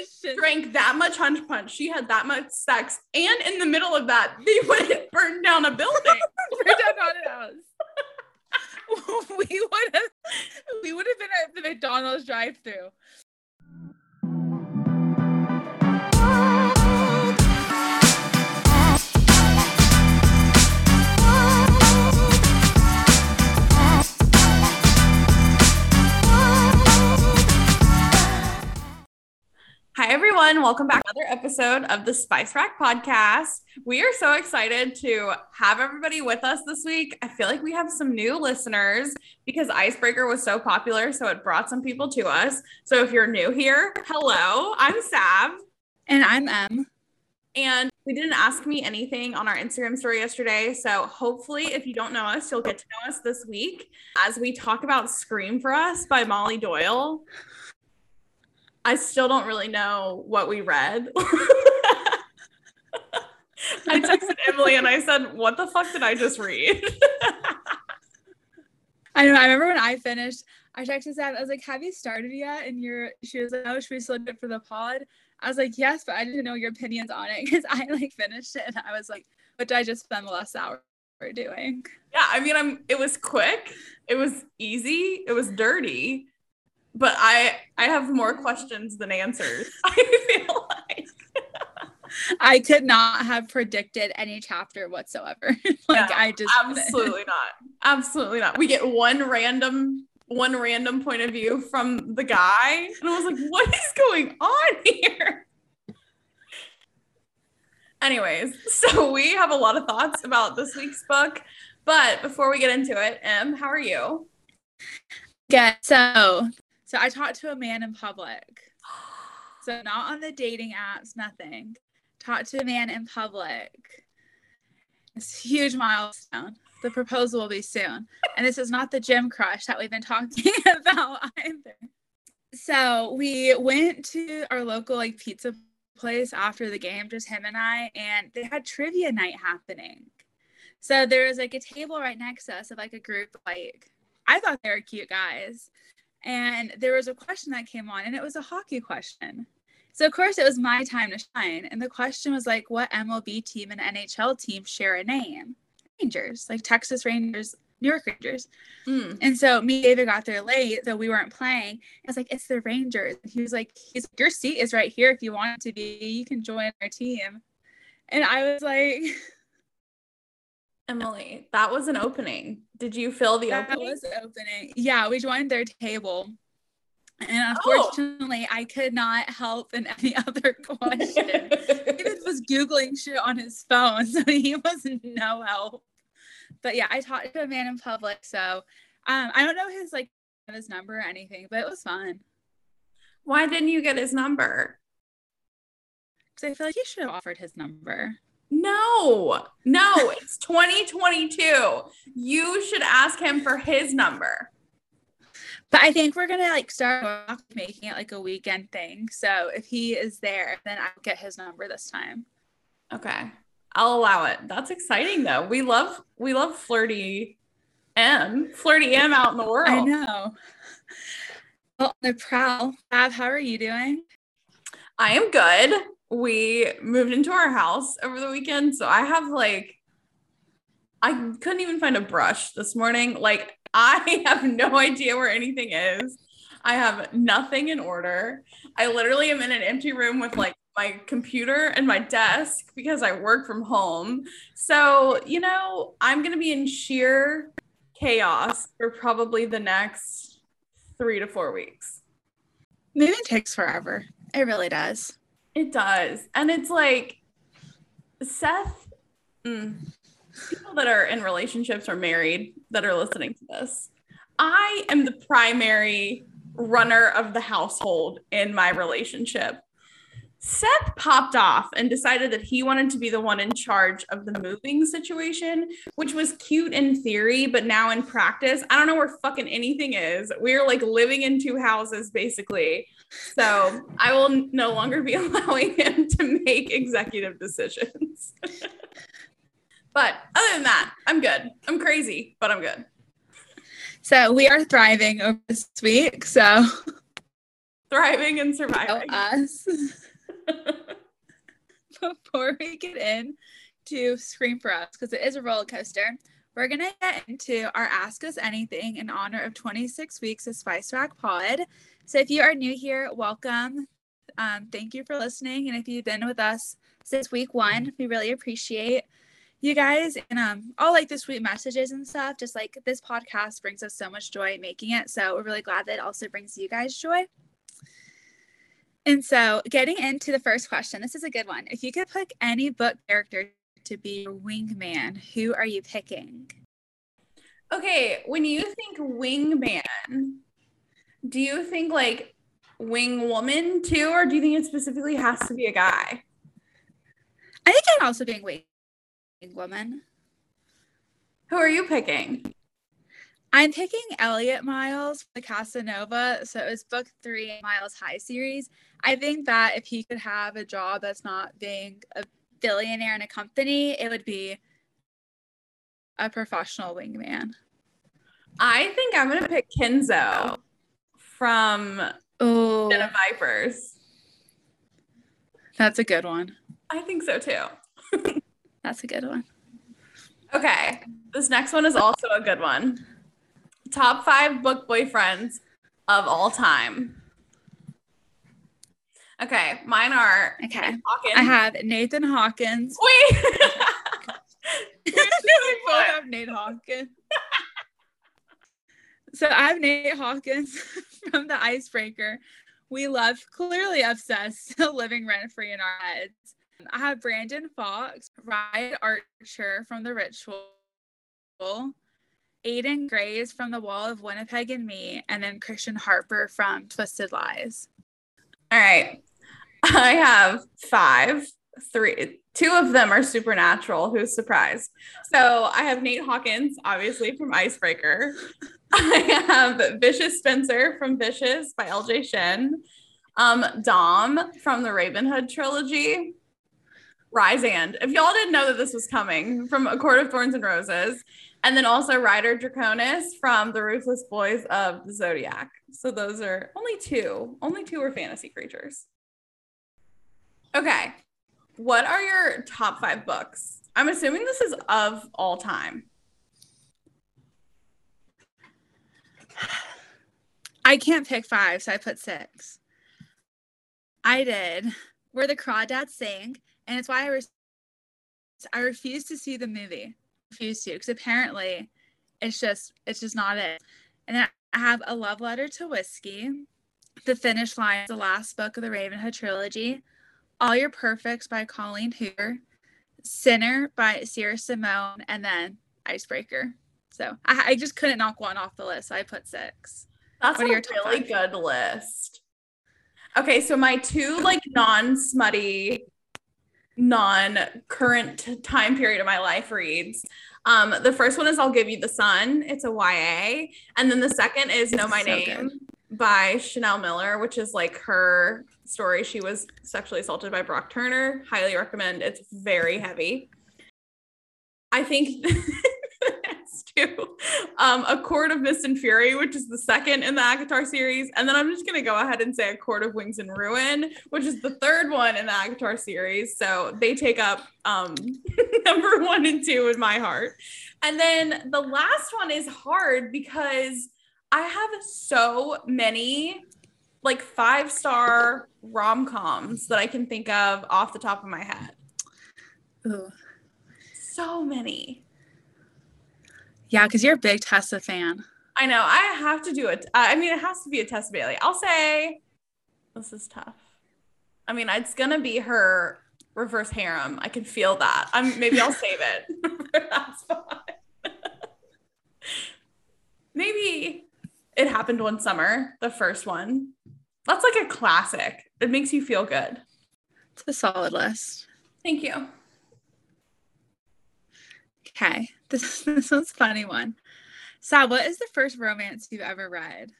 question. drank that much hunch punch. She had that much sex, and in the middle of that, they went and burned down a building. Burned down haunted house. we would have we would have been at the McDonald's drive-through. Hi, everyone. Welcome back to another episode of the Spice Rack podcast. We are so excited to have everybody with us this week. I feel like we have some new listeners because Icebreaker was so popular, so it brought some people to us. So if you're new here, hello, I'm Sav. And I'm M. And we didn't ask me anything on our Instagram story yesterday. So hopefully, if you don't know us, you'll get to know us this week as we talk about Scream for Us by Molly Doyle. I still don't really know what we read. I texted Emily and I said, What the fuck did I just read? I know. I remember when I finished, I texted Sav. I was like, "Have you started yet?" And you're, she was like, "Oh, should we still do it for the pod?" I was like, "Yes," but I didn't know your opinions on it because I like finished it and I was like, "What did I just spend the last hour doing?" yeah, I mean, I'm. It was quick. It was easy. It was dirty, but I I have more questions than answers. I feel like. I could not have predicted any chapter whatsoever. like Yeah, I just absolutely not absolutely not we get one random one random point of view from the guy and i was like what is going on here anyways so we have a lot of thoughts about this week's book but before we get into it em how are you Yeah. So, so I talked to a man in public. So not on the dating apps, nothing. Talked to a man in public. It's a huge milestone. The proposal will be soon. And this is not the gym crush that we've been talking about either. So we went to our local like pizza place after the game, just him and I, and they had trivia night happening. So there was like a table right next to us of like a group like I thought they were cute guys. And there was a question that came on, and it was a hockey question. So, of course, it was my time to shine. And the question was like, what MLB team and NHL team share a name? Rangers, like Texas Rangers, New York Rangers. Mm. And so me and David got there late, so we weren't playing. I was like, it's the Rangers. And he was like, he's like, your seat is right here if you want it to be. You can join our team. And I was like, emily that was an opening did you fill the that opening was opening. Yeah, we joined their table. And Oh. unfortunately, I could not help in any other question. David was Googling shit on his phone, so he was no help. But yeah, I talked to a man in public. So um, I don't know his like his number or anything, but it was fun. why didn't you get his number Because I feel like he should have offered his number. No, no, it's 2022. You should ask him for his number. But I think we're gonna like start off making it like a weekend thing. So if he is there, then I'll get his number this time. Okay. I'll allow it. That's exciting though. We love we love flirty M. Flirty M out in the world. I know. Well, on the prowl. Sav, how are you doing? I am good. We moved into our house over the weekend, so I have like I couldn't even find a brush this morning. Like I have no idea where anything is. I have nothing in order. I literally am in an empty room with like my computer and my desk because I work from home. So, you know, I'm going to be in sheer chaos for probably the next 3 to 4 weeks. Moving takes forever. It really does. It does. And it's like Seth, mm, people that are in relationships or married that are listening to this, I am the primary runner of the household in my relationship. Seth popped off and decided that he wanted to be the one in charge of the moving situation, which was cute in theory, but now in practice, I don't know where fucking anything is. We're like living in two houses basically. So I will no longer be allowing him to make executive decisions. but other than that, I'm good. I'm crazy, but I'm good. So we are thriving over this week. So thriving and surviving. Us. Before we get in to Scream for Us, because it is a roller coaster, we're going to get into our Ask Us Anything in honor of 26 weeks of Spice Rack Pod. So if you are new here, welcome. Um, thank you for listening. And if you've been with us since week one, we really appreciate you guys and um all like the sweet messages and stuff. Just like this podcast brings us so much joy making it. So we're really glad that it also brings you guys joy. And so, getting into the first question, this is a good one. If you could pick any book character to be your wingman, who are you picking? Okay, when you think wingman, do you think like wing woman too, or do you think it specifically has to be a guy? I think I'm also be wing woman. Who are you picking? I'm picking Elliot Miles, the Casanova. So it was book three, Miles High series. I think that if he could have a job that's not being a billionaire in a company, it would be a professional wingman. I think I'm gonna pick Kenzo from Oh, Vipers. that's a good one. I think so too. That's a good one. Okay, this next one is also a good one. Top five book boyfriends of all time. Okay, mine are Okay. Hawkins. I have Nathan Hawkins. Wait. we both have Nate Hawkins. so I have Nate Hawkins from the Icebreaker. We love, clearly obsessed, living rent free in our heads. I have Brandon Fox, Ryat Archer from The Ritual, Aiden Graves from The Wall of Winnipeg and Me, and then Christian Harper from Twisted Lies. All right. I have five, three, two of them are supernatural. Who's surprised? So I have Nate Hawkins, obviously from Icebreaker. I have Vicious Spencer from Vicious by LJ Shen, Um, Dom from the Ravenhood trilogy. Rysand. If y'all didn't know that this was coming from A Court of Thorns and Roses. And then also Ryder Draconis from the Ruthless Boys of the Zodiac. So those are only two. Only two are fantasy creatures. Okay. What are your top five books? I'm assuming this is of all time. I can't pick five, so I put six. I did. Where the Crawdads Sing, and it's why I was I refuse to see the movie. Refuse to, because apparently it's just it's just not it. And then I have a love letter to whiskey, the finish line, the last book of the Ravenhood trilogy, All Your Perfects by Colleen Hoover, Sinner by Sierra Simone, and then Icebreaker. So I, I just couldn't knock one off the list. So I put six. That's What a really five? good list. Okay, so my two like non-smutty, non-current time period of my life reads. Um, the first one is I'll Give You the Sun. It's a YA. And then the second is Know My So Name good. by Chanel Miller, which is like her story. She was sexually assaulted by Brock Turner. Highly recommend. It's very heavy. I think that's two. Um, A Court of Mist and Fury, which is the second in the ACOTAR series. And then I'm just gonna go ahead and say A Court of Wings and Ruin, which is the third one in the ACOTAR series. So they take up um number one and two in my heart. And then the last one is hard because I have so many like five star rom coms that I can think of off the top of my head. Ooh. So many. Yeah, because you're a big Tessa fan. I know. I have to do it. I mean, it has to be a Tessa Bailey. I'll say this is tough. I mean, it's gonna be her reverse harem. I can feel that. I'm maybe I'll save it for that spot. maybe it happened one summer, the first one. That's like a classic. It makes you feel good. It's a solid list. Thank you. Okay. This this one's a funny one. Sav, what is the first romance you've ever read?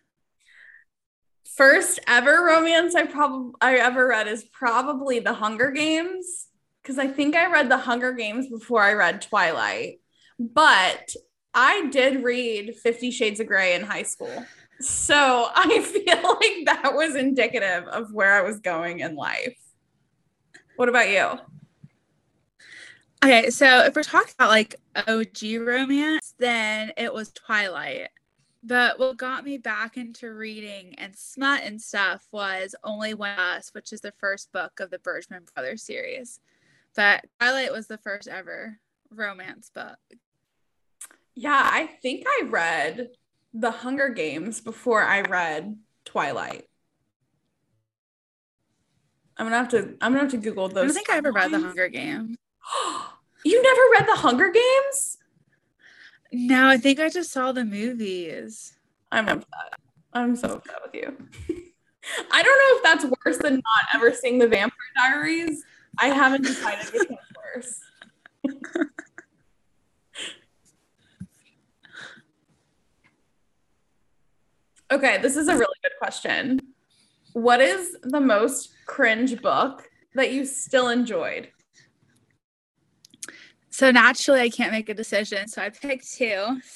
First ever romance I probably I ever read is probably The Hunger Games because I think I read The Hunger Games before I read Twilight. But I did read 50 Shades of Grey in high school. So I feel like that was indicative of where I was going in life. What about you? Okay, so if we're talking about like OG romance, then it was Twilight. But what got me back into reading and smut and stuff was Only One Us, which is the first book of the Bergman Brothers series. But Twilight was the first ever romance book. Yeah, I think I read The Hunger Games before I read Twilight. I'm gonna have to. I'm gonna have to Google those. I don't think I ever read The Hunger Games. you never read The Hunger Games? No, I think I just saw the movies. I'm upset. I'm so upset with you. I don't know if that's worse than not ever seeing the Vampire Diaries. I haven't decided which one's worse. okay, this is a really good question. What is the most cringe book that you still enjoyed? So naturally, I can't make a decision. So I picked two.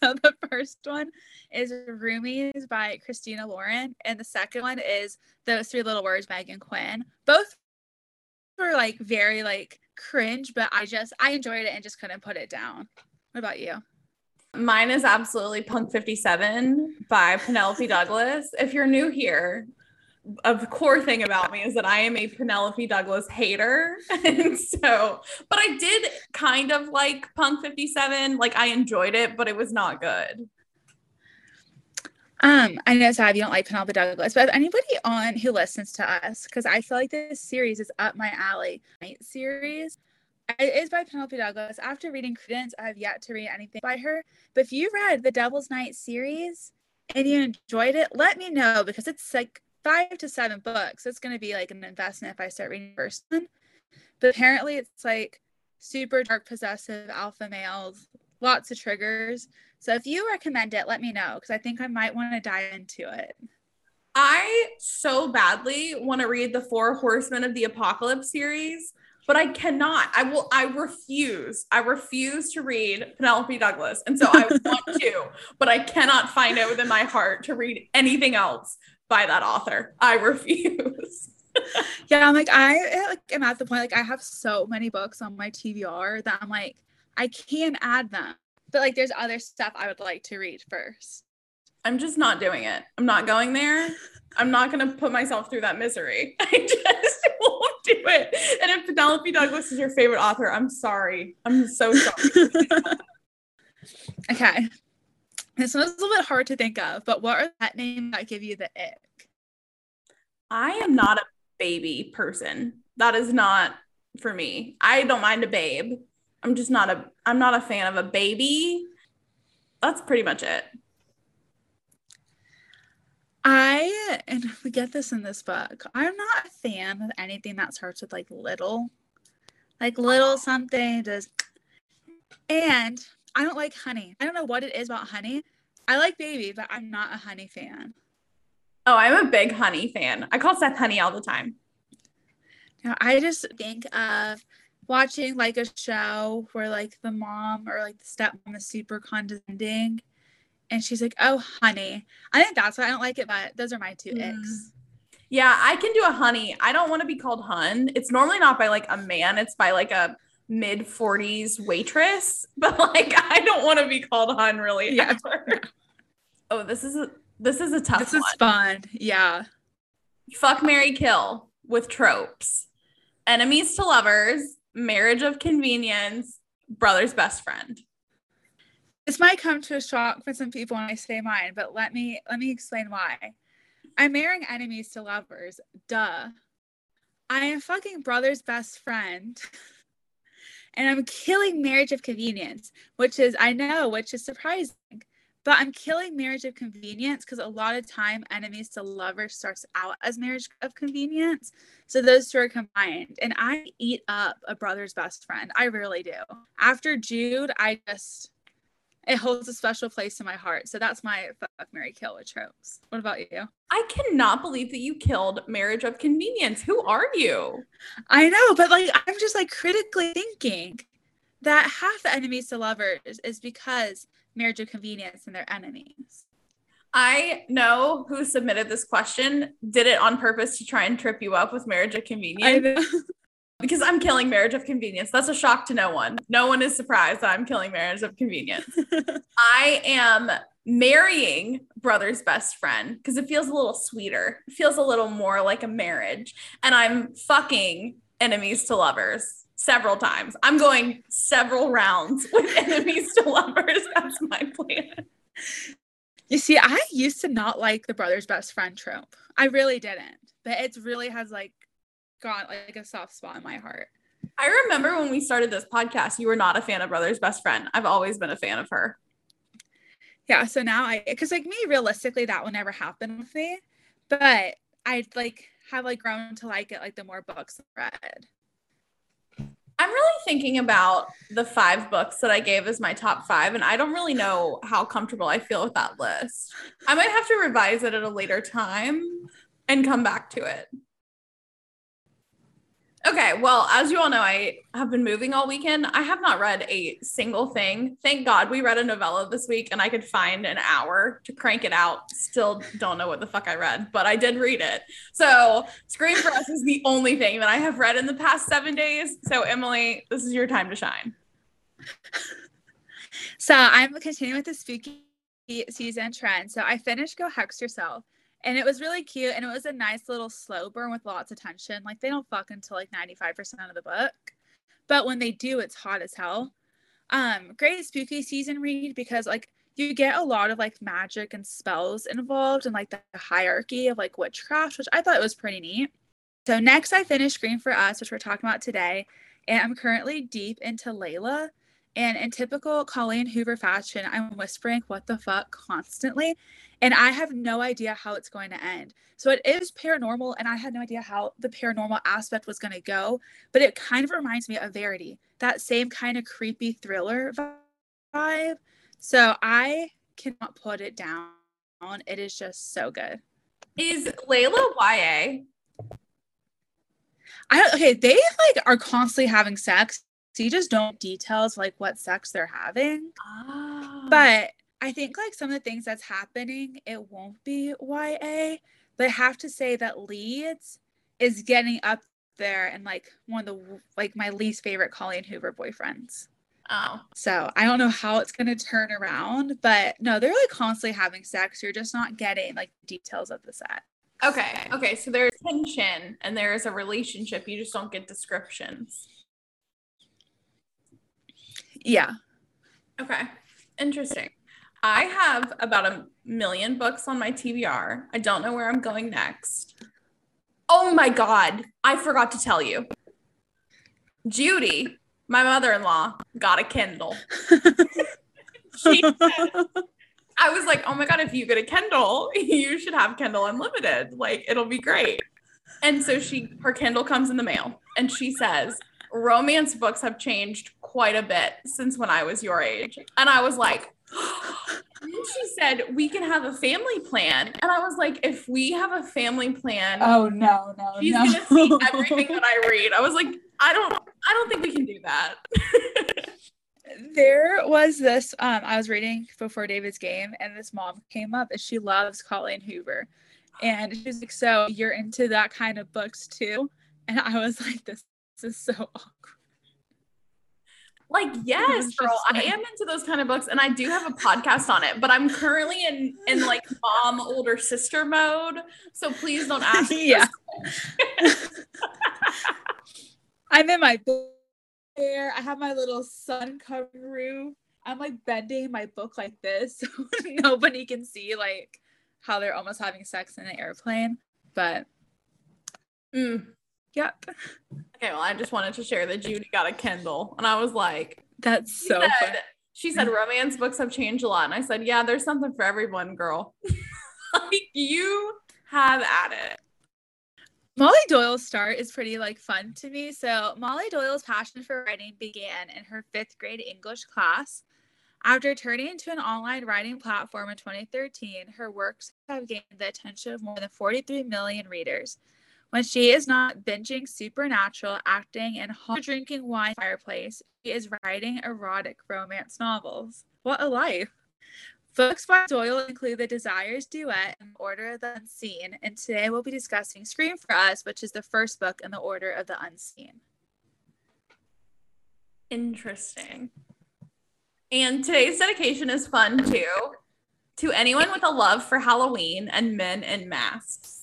So the first one is Roomies by Christina Lauren, and the second one is Those Three Little Words, Meghan Quinn. Both were like very like cringe, but I just I enjoyed it and just couldn't put it down. What about you? Mine is absolutely Punk 57 by Penelope Douglas. If you're new here, a core thing about me is that I am a Penelope Douglas hater. And so, but I did kind of like Punk 57. Like I enjoyed it, but it was not good. Um, I know Sav, you don't like Penelope Douglas, but anybody on who listens to us, because I feel like this series is up my alley. Night series. It is by Penelope Douglas. After reading Credence, I have yet to read anything by her. But if you read the Devil's Night series and you enjoyed it, let me know because it's like five to seven books. It's going to be like an investment if I start reading the first one. But apparently, it's like super dark, possessive alpha males, lots of triggers. So if you recommend it, let me know because I think I might want to dive into it. I so badly want to read the Four Horsemen of the Apocalypse series, but I cannot. I will. I refuse. I refuse to read Penelope Douglas, and so I want to, but I cannot find it within my heart to read anything else by that author. I refuse. yeah, I'm like I like am at the point like I have so many books on my TBR that I'm like I can add them, but like there's other stuff I would like to read first. I'm just not doing it. I'm not going there. I'm not going to put myself through that misery. I just do it. And if Penelope Douglas is your favorite author, I'm sorry. I'm so sorry. okay. This one's a little bit hard to think of, but what are that name that give you the ick? I am not a baby person. That is not for me. I don't mind a babe. I'm just not a I'm not a fan of a baby. That's pretty much it. I and we get this in this book. I'm not a fan of anything that starts with like little. Like little something does and I don't like honey. I don't know what it is about honey. I like baby, but I'm not a honey fan. Oh, I'm a big honey fan. I call Seth honey all the time. Now, I just think of watching like a show where like the mom or like the stepmom is super condescending and she's like, Oh, honey. I think that's why I don't like it, but those are my two mm. icks. Yeah, I can do a honey. I don't want to be called hun. It's normally not by like a man, it's by like a mid 40s waitress, but like I don't want to be called hun really yeah. ever. oh, this is a this is a tough This is fun. Yeah. Fuck Mary Kill with tropes. Enemies to lovers, marriage of convenience, brother's best friend. This might come to a shock for some people when I say mine, but let me let me explain why. I'm marrying enemies to lovers. Duh. I am fucking brother's best friend. and I'm killing marriage of convenience, which is I know, which is surprising. But I'm killing marriage of convenience because a lot of time enemies to lovers starts out as marriage of convenience. So those two are combined. And I eat up a brother's best friend. I really do. After Jude, I just it holds a special place in my heart. So that's my fuck Mary Kill with tropes. What about you? I cannot believe that you killed Marriage of Convenience. Who are you? I know, but like I'm just like critically thinking that half the enemies to lovers is because marriage of convenience and their enemies. I know who submitted this question, did it on purpose to try and trip you up with marriage of convenience. because I'm killing marriage of convenience. That's a shock to no one. No one is surprised that I'm killing marriage of convenience. I am marrying brother's best friend because it feels a little sweeter. It feels a little more like a marriage. And I'm fucking enemies to lovers several times. I'm going several rounds with enemies to lovers. That's my plan. You see, I used to not like the brother's best friend trope. I really didn't. But it really has like got like a soft spot in my heart. I remember when we started this podcast, you were not a fan of Brother's Best Friend. I've always been a fan of her. Yeah, so now I because like me realistically that will never happen with me, but I like have like grown to like it like the more books I read. I'm really thinking about the five books that I gave as my top five, and I don't really know how comfortable I feel with that list. I might have to revise it at a later time and come back to it. Okay, well, as you all know, I have been moving all weekend. I have not read a single thing. Thank God we read a novella this week and I could find an hour to crank it out. Still don't know what the fuck I read, but I did read it. So, Scream for Us is the only thing that I have read in the past seven days. So, Emily, this is your time to shine. So, I'm continuing with the spooky season trend. So, I finished Go Hex Yourself and it was really cute and it was a nice little slow burn with lots of tension. Like they don't fuck until like 95% of the book. But when they do it's hot as hell. Um great spooky season read because like you get a lot of like magic and spells involved and like the hierarchy of like witchcraft which i thought was pretty neat. So next i finished scream for us which we're talking about today and i'm currently deep into layla and in typical Colleen Hoover fashion, I'm whispering what the fuck constantly. And I have no idea how it's going to end. So it is paranormal, and I had no idea how the paranormal aspect was going to go. But it kind of reminds me of Verity, that same kind of creepy thriller vibe. So I cannot put it down. It is just so good. Is Layla YA? I okay, they like are constantly having sex so you just don't details like what sex they're having. Oh. But I think like some of the things that's happening, it won't be YA. But I have to say that Leeds is getting up there and like one of the like my least favorite Colleen Hoover boyfriends. Oh. So I don't know how it's gonna turn around, but no, they're like constantly having sex. You're just not getting like details of the set. Okay. Okay. So there's tension and there's a relationship. You just don't get descriptions. Yeah. Okay. Interesting. I have about a million books on my TBR. I don't know where I'm going next. Oh my God. I forgot to tell you. Judy, my mother in law, got a Kindle. she said, I was like, oh my God, if you get a Kindle, you should have Kindle Unlimited. Like, it'll be great. And so she, her Kindle comes in the mail and she says, romance books have changed quite a bit since when I was your age. And I was like, she said we can have a family plan. And i was like if we have a family plan oh no no she's no. gonna see everything that i read. I was like i don't i don't think we can do that. There was this um i was reading before david's game and this mom came up and she loves colleen hoover. And she's like so you're into that kind of books too? And i was like this, this is so awkward like, yes, girl, I am into those kind of books and I do have a podcast on it, but I'm currently in in like mom older sister mode. So please don't ask. yeah. I'm in my there. I have my little sun covered roof. I'm like bending my book like this so nobody can see like how they're almost having sex in an airplane. But mm, Yep. Okay, well, I just wanted to share that Judy got a Kindle, and I was like, "That's so." Said, fun. She said romance books have changed a lot, and I said, "Yeah, there's something for everyone, girl. like you have at it." Molly Doyle's start is pretty like fun to me. So Molly Doyle's passion for writing began in her fifth grade English class. After turning into an online writing platform in 2013, her works have gained the attention of more than 43 million readers. When she is not binging supernatural, acting, and drinking wine fireplace, she is writing erotic romance novels. What a life! Books by Doyle include The Desires duet and Order of the Unseen, and today we'll be discussing Scream for Us, which is the first book in the Order of the Unseen. Interesting. And today's dedication is fun too. To anyone with a love for Halloween and men in masks.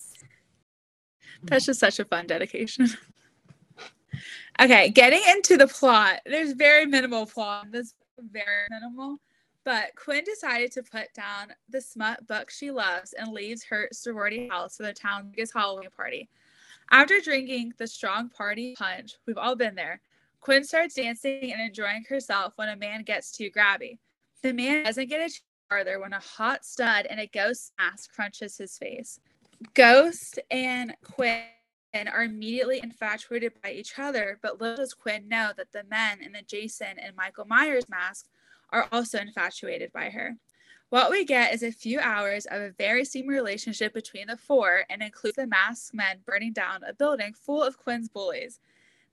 That's just such a fun dedication. okay, getting into the plot. There's very minimal plot. This very minimal. But Quinn decided to put down the smut book she loves and leaves her sorority house for the town's biggest Halloween party. After drinking the strong party punch, we've all been there, Quinn starts dancing and enjoying herself when a man gets too grabby. The man doesn't get a farther when a hot stud in a ghost mask crunches his face. Ghost and Quinn are immediately infatuated by each other, but little does Quinn know that the men in the Jason and Michael Myers mask are also infatuated by her. What we get is a few hours of a very steamy relationship between the four and includes the masked men burning down a building full of Quinn's bullies.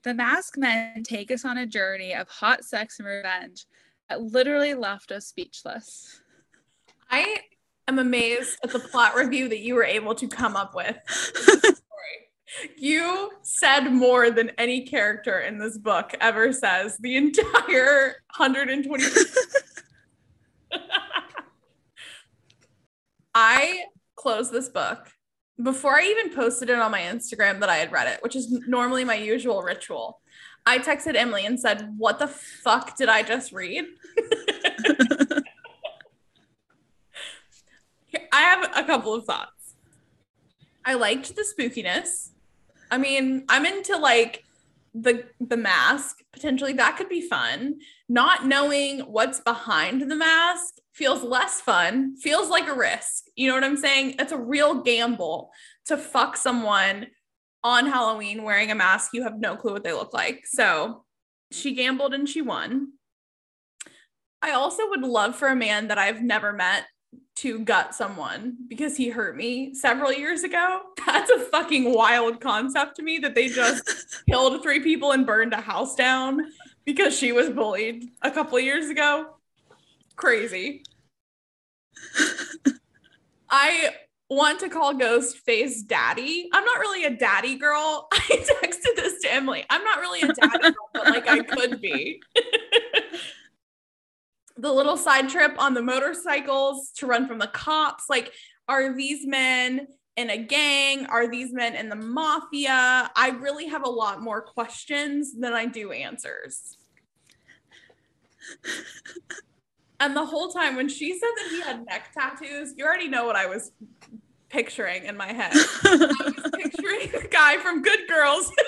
The masked men take us on a journey of hot sex and revenge that literally left us speechless. I am amazed at the plot review that you were able to come up with. you said more than any character in this book ever says the entire 120 I closed this book before I even posted it on my Instagram that I had read it, which is normally my usual ritual. I texted Emily and said, What the fuck did I just read? I have a couple of thoughts. I liked the spookiness. I mean, I'm into like the the mask. Potentially that could be fun. Not knowing what's behind the mask feels less fun, feels like a risk. You know what I'm saying? It's a real gamble to fuck someone on Halloween wearing a mask. You have no clue what they look like. So she gambled and she won. I also would love for a man that I've never met to gut someone because he hurt me several years ago. That's a fucking wild concept to me that they just killed three people and burned a house down because she was bullied a couple years ago. Crazy. I want to call Ghostface daddy. I'm not really a daddy girl. I texted this to Emily. I'm not really a daddy girl, but like I could be. The little side trip on the motorcycles to run from the cops. Like, are these men in a gang? Are these men in the mafia? I really have a lot more questions than I do answers. and the whole time when she said that he had neck tattoos, you already know what I was picturing in my head. I was picturing the guy from Good Girls.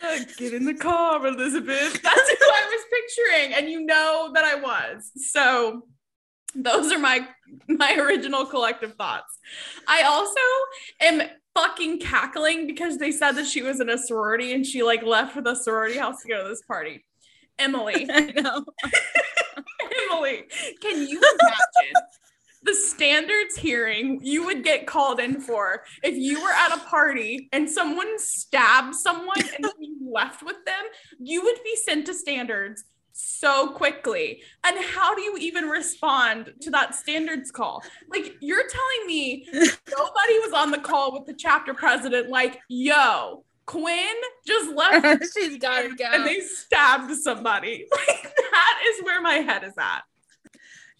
Get in the car, Elizabeth. That's who I was picturing, and you know that I was. So those are my my original collective thoughts. I also am fucking cackling because they said that she was in a sorority and she like left for the sorority house to go to this party. Emily. I know. Emily, can you imagine the standards hearing you would get called in for if you were at a party and someone stabbed someone and you left with them, you would be sent to standards so quickly. And how do you even respond to that standards call? Like, you're telling me nobody was on the call with the chapter president, like, yo, Quinn just left. She's got to go. And they stabbed somebody. Like, that is where my head is at.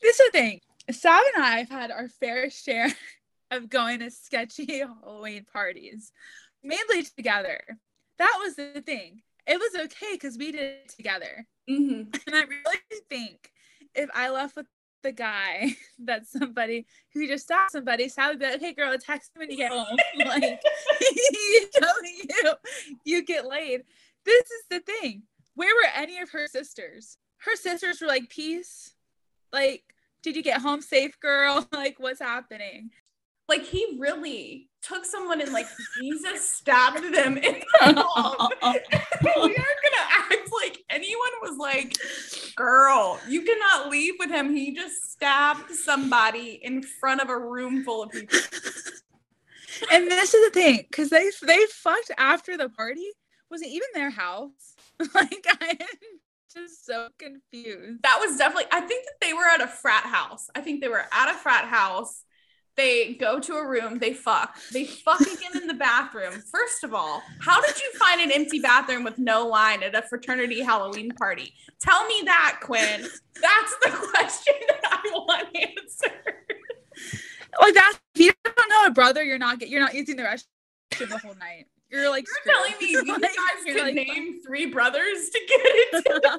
This is the thing Sav and I have had our fair share of going to sketchy Halloween parties, mainly together. That was the thing. It was okay because we did it together. Mm-hmm. And I really think if I left with the guy that's somebody who just stopped somebody, Sav would be like, "Hey, girl, text me when you get home. like, you telling you, you get laid. This is the thing. Where were any of her sisters? Her sisters were like, peace. Like, did you get home safe, girl? Like, what's happening? Like, he really took someone and like Jesus stabbed them in the arm. we aren't gonna act like anyone was like, girl, you cannot leave with him. He just stabbed somebody in front of a room full of people. and this is the thing, because they they fucked after the party. Was it even their house? like I just so confused. That was definitely, I think that they were at a frat house. I think they were at a frat house. They go to a room, they fuck. They fuck again in the bathroom. First of all, how did you find an empty bathroom with no line at a fraternity Halloween party? Tell me that, Quinn. That's the question that I want answered. Like that, if you don't know a brother, you're not get, you're not using the restroom the whole night. You're like You're telling me you guys you're could like- name three brothers to get into the house.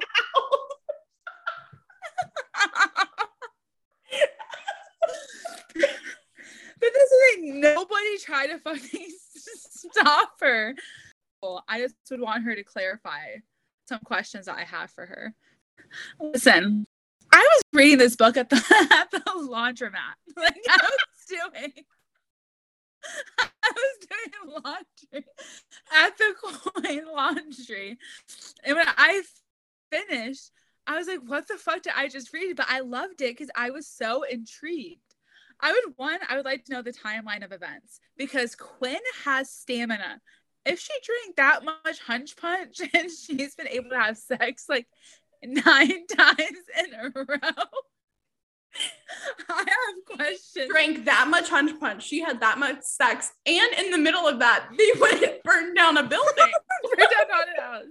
But this is like nobody tried to fucking stop her. I just would want her to clarify some questions that I have for her. Listen, I was reading this book at the at the laundromat. Like I was doing I was doing laundry at the coin laundry. And when I finished, I was like, what the fuck did I just read? But I loved it because I was so intrigued. I would one, I would like to know the timeline of events because Quinn has stamina. If she drank that much hunch punch and she's been able to have sex like nine times in a row, I have questions. Drank that much hunch punch. She had that much sex. And in the middle of that, they went and burned down a building. We're done haunted house.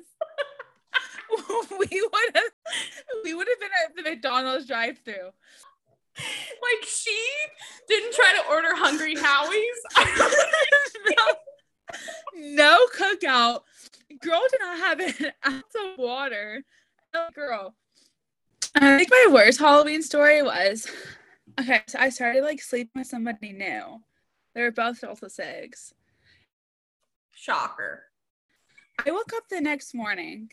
we would have we would have been at the McDonald's drive through. like she didn't try to order Hungry Howie's. no, no cookout. Girl did not have an ounce of water. Girl. I think my worst Halloween story was okay. So I started like sleeping with somebody new. They were both Delta Sigs. Shocker. I woke up the next morning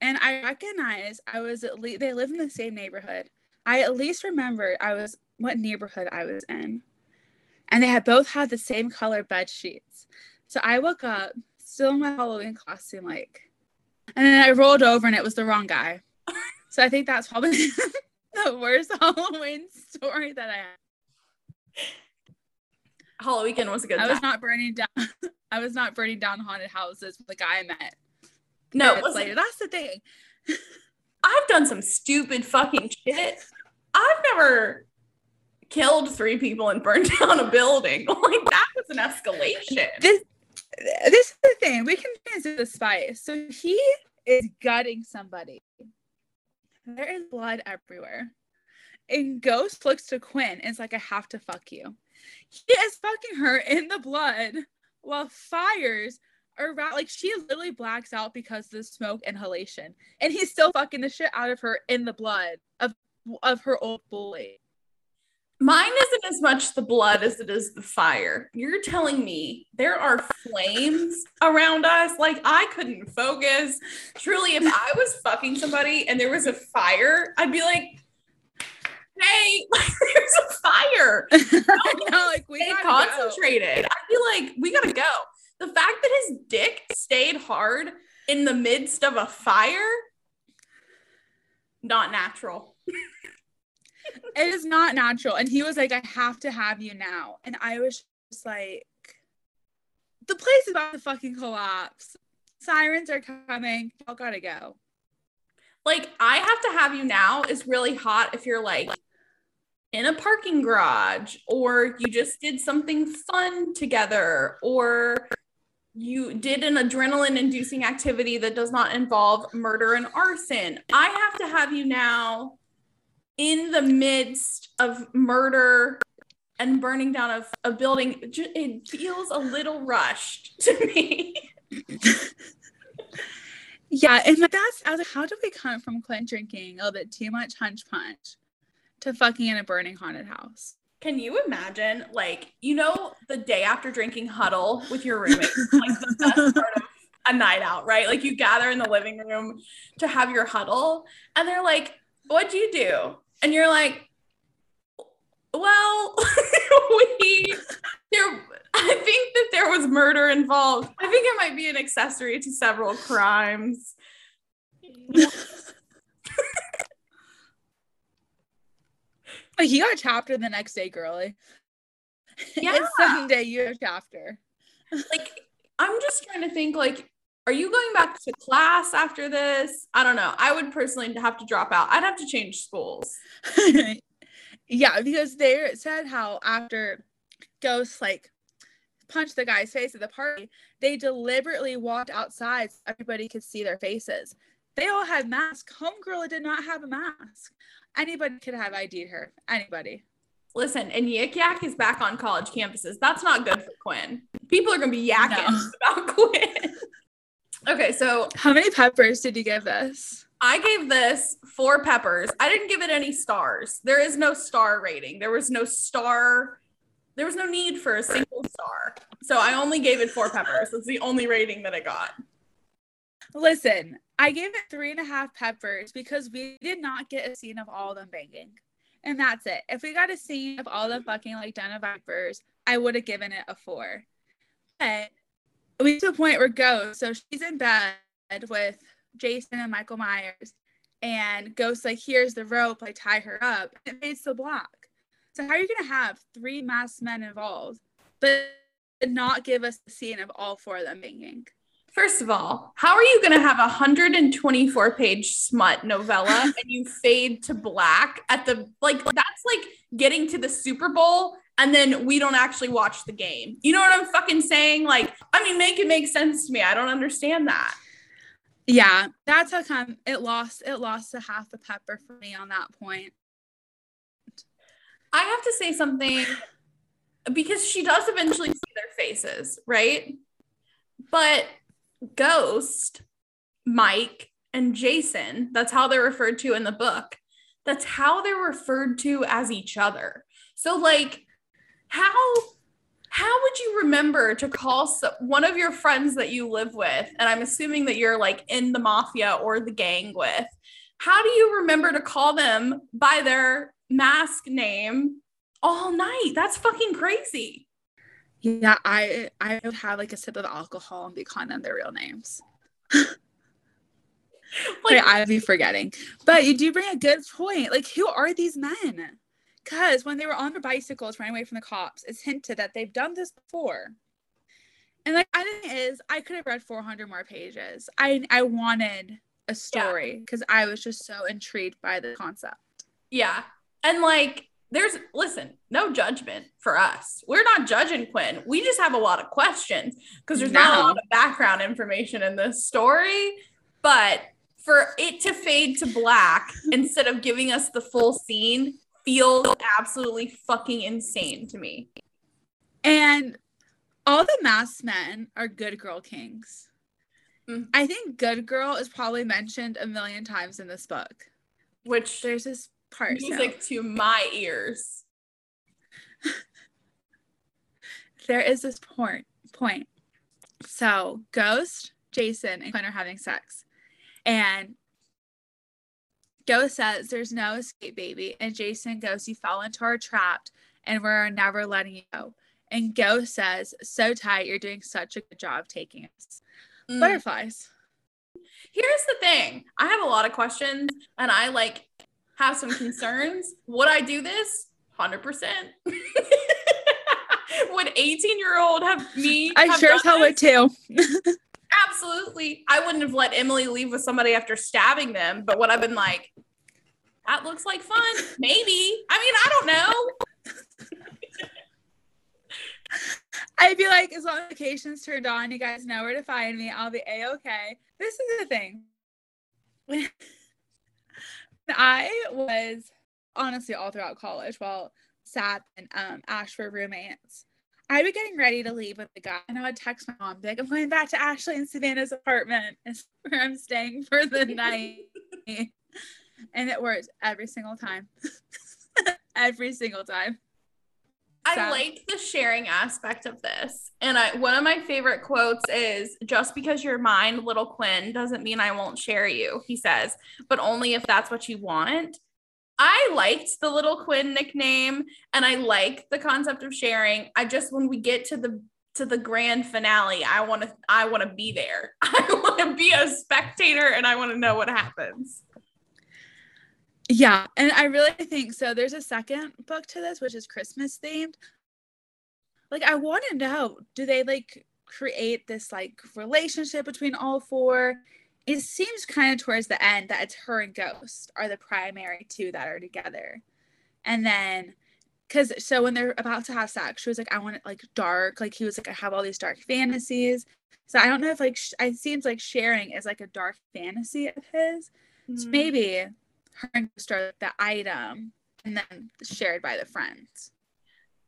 and I recognized I was at least they live in the same neighborhood. I at least remembered I was what neighborhood I was in. And they had both had the same color bed sheets. So I woke up still in my Halloween costume, like and then I rolled over and it was the wrong guy. So I think that's probably the worst Halloween story that I have. Halloween was a good I time. was not burning down I was not burning down haunted houses with the guy I met. no, it later. That's the thing. I've done some stupid fucking shit. I've never killed three people and burned down a building. Like that was an escalation. this this is the thing we can into the spice so he is gutting somebody there is blood everywhere. And ghost looks to quinn and is like i have to fuck you. He is fucking her in the blood while fires are ra- like she literally blacks out because of the smoke inhalation. And he's still fucking the shit out of her in the blood of of her old bully as much the blood as it is the fire. You're telling me there are flames around us? Like I couldn't focus. Truly, if I was fucking somebody and there was a fire, I'd be like, hey, there's a fire. no like we Stay gotta go. concentrated. I'd be like, we gotta go. The fact that his dick stayed hard in the midst of a fire, not natural. It is not natural. And he was like, I have to have you now. And I was just like, the place is about to fucking collapse. Sirens are coming. Y'all gotta go. Like, I have to have you now is really hot if you're like in a parking garage or you just did something fun together or you did an adrenaline inducing activity that does not involve murder and arson. I have to have you now in the midst of murder and burning down of a building. It feels a little rushed to me. Yeah, and that's I was like, how do we come from Quinn drinking a little bit too much hunch punch to fucking in a burning haunted house? Can you imagine, like, you know, the day after drinking huddle with your roommate, like the best part of a night out, right? Like, you gather in the living room to have your huddle, and they're like, What'd you do? And you're like, Well, we, there, I think that there was murder involved. I think it might be an accessory to several crimes. You got a chapter the next day, girly. Yeah. it's Sunday, you have chapter. like I'm just trying to think like are you going back to class after this? I don't know. I would personally have to drop out. I'd have to change schools. yeah, because they said how after Ghost like punched the guy's face at the party, they deliberately walked outside so everybody could see their faces. They all had masks. Homegirl did not have a mask. Anybody could have ID'd her. Anybody. Listen, and Yik Yak is back on college campuses. That's not good for Quinn. People are gonna be yakking no. about Quinn. Okay, so how many peppers did you give this? I gave this four peppers. I didn't give it any stars. There is no star rating. There was no star. There was no need for a single star. So I only gave it four peppers. That's the only rating that I got. Listen, I gave it three and a half peppers because we did not get a scene of all of them banging. And that's it. If we got a scene of all the fucking like Den of Vipers, I would have given it a four. But we to a point where Ghost, so she's in bed with Jason and Michael Myers, and Ghost like, here's the rope, like tie her up. And it fades to black. So how are you gonna have three masked men involved, but not give us the scene of all four of them banging? First of all, how are you going to have a 124 page smut novella and you fade to black at the like that's like getting to the Super Bowl and then we don't actually watch the game. You know what I'm fucking saying? Like, I mean, make it make sense to me. I don't understand that. Yeah, that's how come um, it lost it lost a half a pepper for me on that point. I have to say something because she does eventually see their faces, right? But Ghost, Mike, and Jason, that's how they're referred to in the book. That's how they're referred to as each other. So, like, how how would you remember to call one of your friends that you live with and i'm assuming that you're like in the mafia or the gang with how do you remember to call them by their mask name all night that's fucking crazy yeah, I I would have like a sip of alcohol and be calling them their real names. like, I'd be forgetting. But you do bring a good point. Like, who are these men? Because when they were on their bicycles running away from the cops, it's hinted that they've done this before. And like, I think is I could have read 400 more pages. I I wanted a story because yeah. I was just so intrigued by the concept. Yeah, and like there's listen, no judgment for us. We're not judging Quinn. We just have a lot of questions because there's no. not a lot of background information in this story. But for it to fade to black instead of giving us the full scene feels absolutely fucking insane to me. And all the masked men are good girl kings. Mm-hmm. I think good girl is probably mentioned a million times in this book. Which there's this part. Music so. to my ears. there is this point point. So Ghost, Jason, and Quinn are having sex. And Ghost says there's no escape, baby. And Jason goes, You fell into our trap and we're never letting you go. And Ghost says, So tight, you're doing such a good job taking us. Mm. Butterflies. Here's the thing I have a lot of questions and I like have some concerns. Would I do this? 100%. would 18 year old have me? I sure as hell would too. Absolutely. I wouldn't have let Emily leave with somebody after stabbing them, but would I've been like, that looks like fun. Maybe. I mean, I don't know. I'd be like, as long as vacation's turned on, you guys know where to find me. I'll be a okay. This is the thing. When I was honestly all throughout college while Seth and um, Ash were roommates. I'd be getting ready to leave with the guy, and I would text my mom, like, I'm going back to Ashley and Savannah's apartment, is where I'm staying for the night. And it works every single time. every single time. I like the sharing aspect of this. And I one of my favorite quotes is just because you're mine, little Quinn, doesn't mean I won't share you, he says, but only if that's what you want. I liked the little Quinn nickname and I like the concept of sharing. I just when we get to the to the grand finale, I want to I want to be there. I want to be a spectator and I want to know what happens. Yeah, and I really think so. There's a second book to this, which is Christmas themed. Like, I want to know do they like create this like relationship between all four. It seems kind of towards the end that it's her and Ghost are the primary two that are together. And then because so when they're about to have sex, she was like, I want it like dark. Like he was like, I have all these dark fantasies. So I don't know if like sh- it seems like sharing is like a dark fantasy of his. Mm-hmm. So maybe her and start the item and then shared by the friends.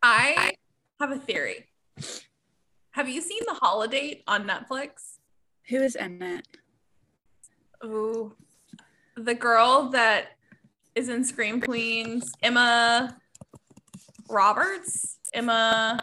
I have a theory. Have you seen The Holidate on Netflix? Who is in it? Oh, the girl that is in Scream Queens, Emma Roberts. Emma.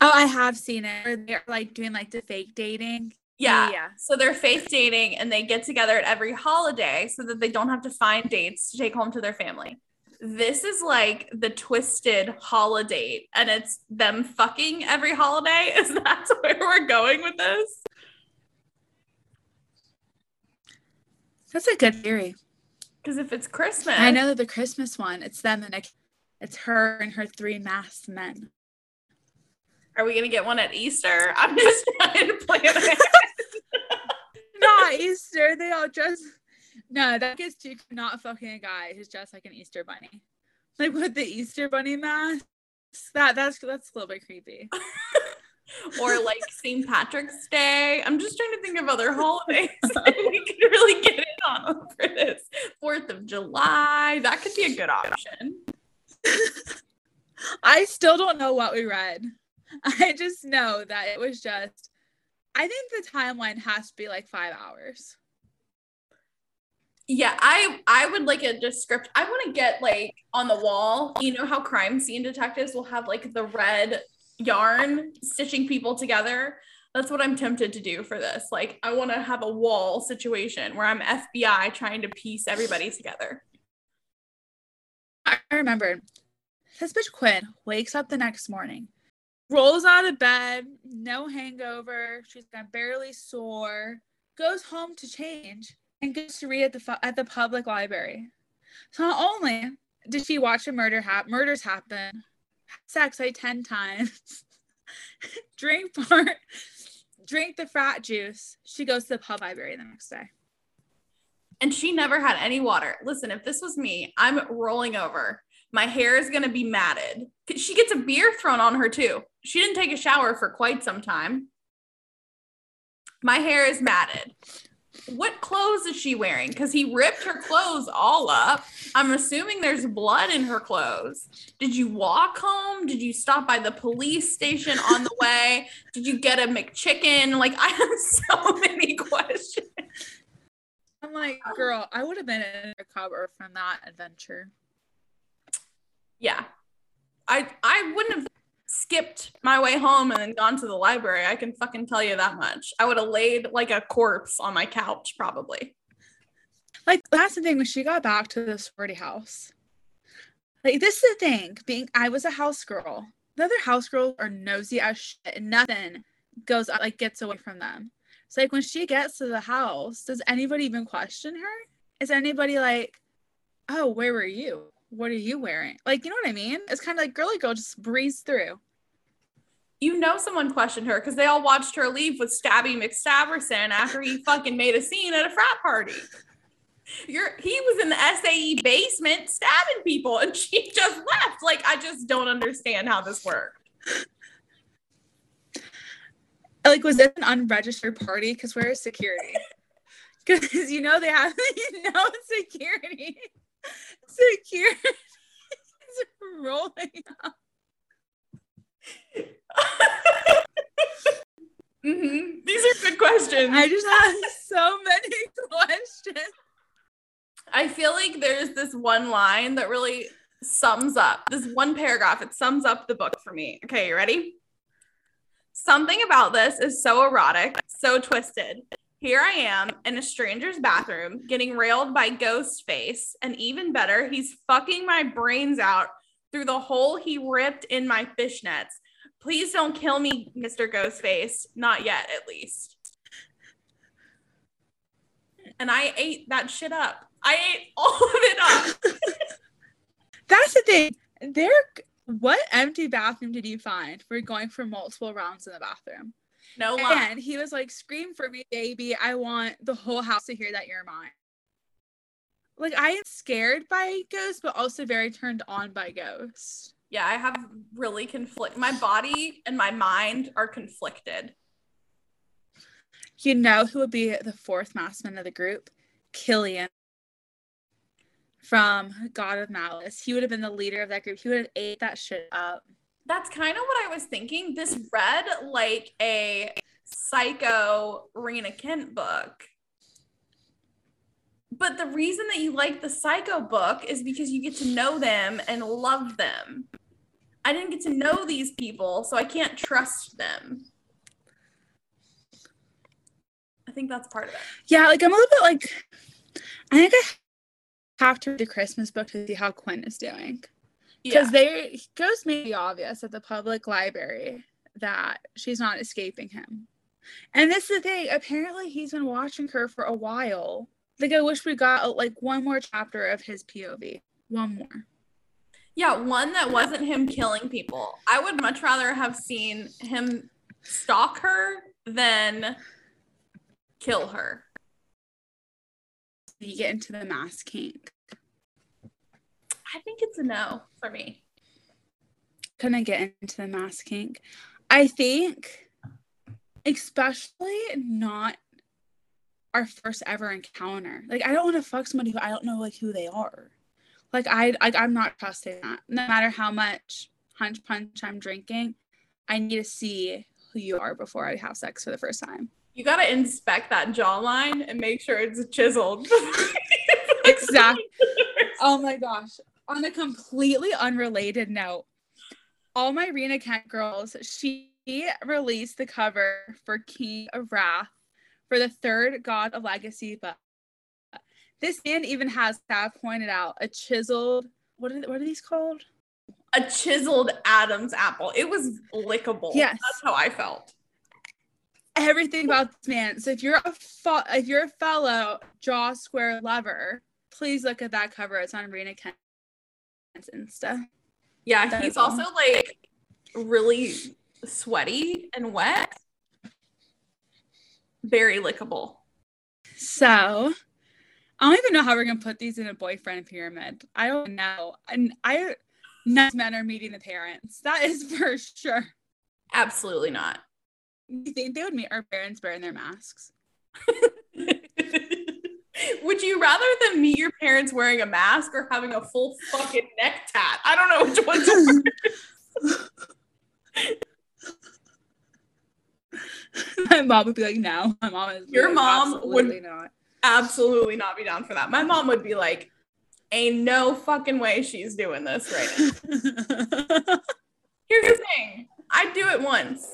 Oh, I have seen it. They're like doing like the fake dating. Yeah. yeah. So they're fake dating and they get together at every holiday so that they don't have to find dates to take home to their family. This is like the twisted holiday and it's them fucking every holiday. Is that where we're going with this? That's a good theory. Because if it's Christmas, I know that the Christmas one, it's them and it's her and her three masked men. Are we gonna get one at Easter? I'm just trying to plan it. not Easter. They all dress. No, that gets too not fucking a guy who's dressed like an Easter bunny, like with the Easter bunny mask. That that's that's a little bit creepy. or like St. Patrick's Day. I'm just trying to think of other holidays we could really get in on for this. Fourth of July. That could be a good option. I still don't know what we read. I just know that it was just I think the timeline has to be like five hours. Yeah, I I would like a description. I want to get like on the wall. You know how crime scene detectives will have like the red yarn stitching people together. That's what I'm tempted to do for this. Like I want to have a wall situation where I'm FBI trying to piece everybody together. I remember this bitch Quinn wakes up the next morning rolls out of bed, no hangover. She's got barely sore. Goes home to change and goes to read at the at the public library. So not only did she watch a murder hap- murders happen, sex like ten times, drink part, drink the frat juice. She goes to the pub library the next day. And she never had any water. Listen, if this was me, I'm rolling over. My hair is going to be matted. She gets a beer thrown on her too. She didn't take a shower for quite some time. My hair is matted. What clothes is she wearing? Because he ripped her clothes all up. I'm assuming there's blood in her clothes. Did you walk home? Did you stop by the police station on the way? Did you get a McChicken? Like, I have so many questions. I'm like, girl, I would have been in a cover from that adventure yeah, I I wouldn't have skipped my way home and then gone to the library. I can fucking tell you that much. I would have laid like a corpse on my couch probably. Like that's the thing when she got back to the sorority house. Like this is the thing. Being I was a house girl. The other house girls are nosy as shit. And nothing goes like gets away from them. So like when she gets to the house, does anybody even question her? Is anybody like, oh, where were you? What are you wearing? Like, you know what I mean? It's kind of like girly girl just breeze through. You know, someone questioned her because they all watched her leave with Stabby McStabberson after he fucking made a scene at a frat party. You're, he was in the SAE basement stabbing people and she just left. Like, I just don't understand how this worked. Like, was this an unregistered party? Because where is security? Because you know they have no security. Security is rolling up. mm-hmm. These are good questions. I just have so many questions. I feel like there's this one line that really sums up this one paragraph. It sums up the book for me. Okay, you ready? Something about this is so erotic, so twisted. Here I am in a stranger's bathroom getting railed by Ghostface. And even better, he's fucking my brains out through the hole he ripped in my fishnets. Please don't kill me, Mr. Ghostface. Not yet, at least. And I ate that shit up. I ate all of it up. That's the thing. They're What empty bathroom did you find? We're going for multiple rounds in the bathroom. No lie. And he was like, Scream for me, baby. I want the whole house to hear that you're mine. Like, I am scared by ghosts, but also very turned on by ghosts. Yeah, I have really conflict. My body and my mind are conflicted. You know who would be the fourth maskman of the group? Killian from God of Malice. He would have been the leader of that group. He would have ate that shit up. That's kind of what I was thinking. This read like a psycho Rina Kent book. But the reason that you like the psycho book is because you get to know them and love them. I didn't get to know these people, so I can't trust them. I think that's part of it. Yeah, like I'm a little bit like I think I have to read the Christmas book to see how Quinn is doing. Because Yeah. they Ghost made it obvious at the public library that she's not escaping him. And this is the thing, apparently he's been watching her for a while. Like I wish we got uh, like one more chapter of his POV. One more. Yeah, one that wasn't him killing people. I would much rather have seen him stalk her than kill her. You get into the mask kink. I think it's a no for me. couldn't get into the mask kink. I think, especially not our first ever encounter. Like, I don't want to fuck somebody who I don't know like who they are. Like, I like I'm not trusting that. No matter how much hunch punch I'm drinking, I need to see who you are before I have sex for the first time. You gotta inspect that jawline and make sure it's chiseled. Exactly. Oh my gosh. On a completely unrelated note, all my Rina Kent girls, she released the cover for King of Wrath for the third God of Legacy, but this man even has that pointed out a chiseled what are what are these called? a chiseled Adam's apple. It was lickable. Yes. That's how I felt. Everything about this man. So if you're a fo- if you're a fellow jaw square lover, please look at that cover. It's on Rena Kent's Insta. Yeah, he's also like really sweaty and wet. Very lickable. So I don't even know how we're gonna put these in a boyfriend pyramid. I don't know. And I none men are meeting the parents. That is for sure. Absolutely not. You think they would meet our parents wearing their masks? Would you rather than meet your parents wearing a mask or having a full fucking neck tat? I don't know which one's worse. My mom would be like, no. My mom is Your like, mom would- absolutely not. absolutely not be down for that. My mom would be like, ain't no fucking way she's doing this right now. Here's the thing. I'd do it once.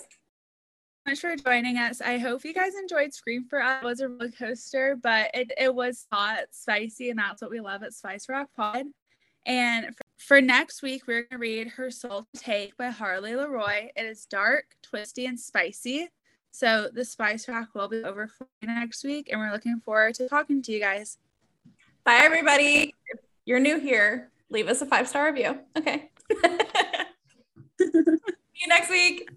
Much for joining us. I hope you guys enjoyed Scream for Us. It was a roller coaster, but it, it was hot, spicy, and that's what we love at Spice Rack Pod. And for, for next week, we're going to read Her Soul to Take by Harley Laroux. It is dark, twisty, and spicy. So the Spice Rack will be over for next week, and we're looking forward to talking to you guys. Bye, everybody. If you're new here, leave us a five star review. Okay. See you next week.